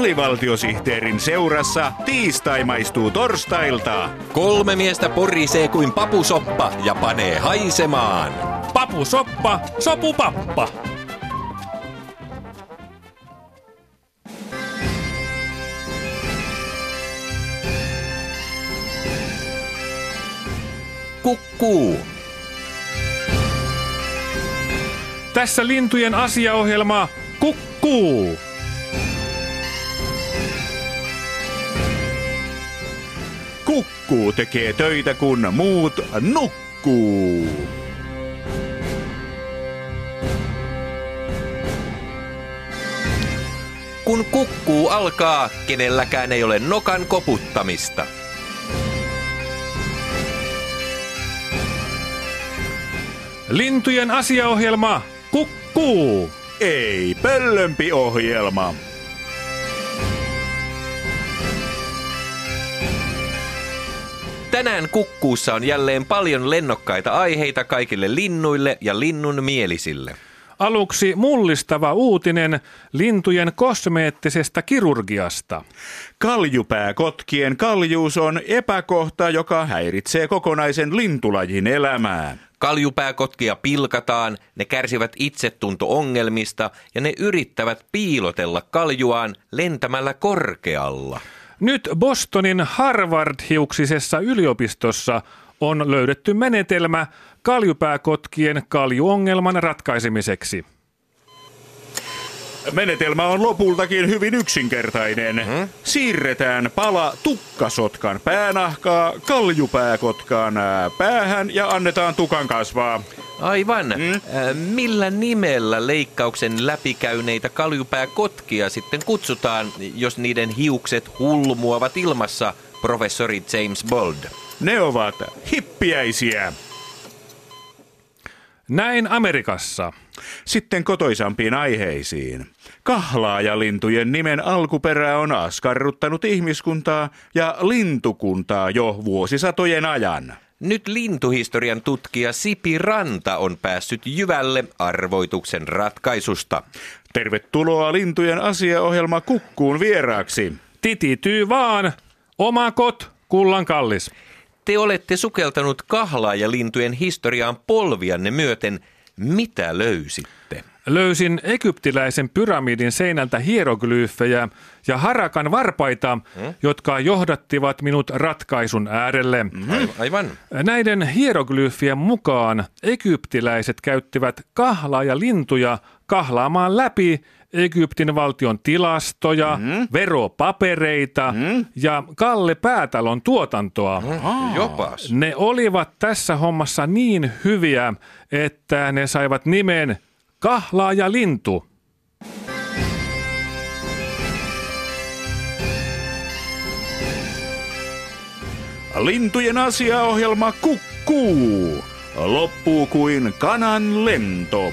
alivaltiosihteerin seurassa tiistai maistuu torstailta. Kolme miestä porisee kuin papusoppa ja panee haisemaan. Papusoppa, sopupappa. Kukkuu. Tässä lintujen asiaohjelma Kukkuu. Kukkuu tekee töitä, kun muut nukkuu. Kun kukkuu alkaa, kenelläkään ei ole nokan koputtamista. Lintujen asiaohjelma Kukkuu. Ei pöllömpi ohjelma. Tänään kukkuussa on jälleen paljon lennokkaita aiheita kaikille linnuille ja linnun mielisille. Aluksi mullistava uutinen lintujen kosmeettisesta kirurgiasta. Kaljupääkotkien kaljuus on epäkohta, joka häiritsee kokonaisen lintulajin elämää. Kaljupääkotkia pilkataan, ne kärsivät itsetunto-ongelmista ja ne yrittävät piilotella kaljuaan lentämällä korkealla. Nyt Bostonin Harvard-hiuksisessa yliopistossa on löydetty menetelmä kaljupääkotkien kaljuongelman ratkaisemiseksi. Menetelmä on lopultakin hyvin yksinkertainen. Hmm? Siirretään pala tukkasotkan päänahkaa kaljupääkotkan ää, päähän ja annetaan tukan kasvaa. Aivan. Mm. Äh, millä nimellä leikkauksen läpikäyneitä kaljupääkotkia sitten kutsutaan, jos niiden hiukset hulmuavat ilmassa, professori James Bold? Ne ovat hippiäisiä. Näin Amerikassa. Sitten kotoisampiin aiheisiin. Kahlaajalintujen nimen alkuperä on askarruttanut ihmiskuntaa ja lintukuntaa jo vuosisatojen ajan. Nyt lintuhistorian tutkija Sipi Ranta on päässyt jyvälle arvoituksen ratkaisusta. Tervetuloa lintujen asiaohjelma Kukkuun vieraaksi. Titityy vaan. Omakot, kullan kallis. Te olette sukeltanut kahlaajalintujen historiaan polvianne myöten. Mitä löysitte? Löysin egyptiläisen pyramidin seinältä hieroglyfejä ja harakan varpaita, hmm? jotka johdattivat minut ratkaisun äärelle. Mm-hmm. Aivan. Näiden hieroglyfien mukaan egyptiläiset käyttivät kahlaa ja lintuja kahlaamaan läpi Egyptin valtion tilastoja, mm. veropapereita mm. ja Kalle Päätalon tuotantoa. Mm. Jopas. Ne olivat tässä hommassa niin hyviä, että ne saivat nimen Kahlaa ja lintu. Lintujen asiaohjelma kukkuu. Loppuu kuin kanan lento.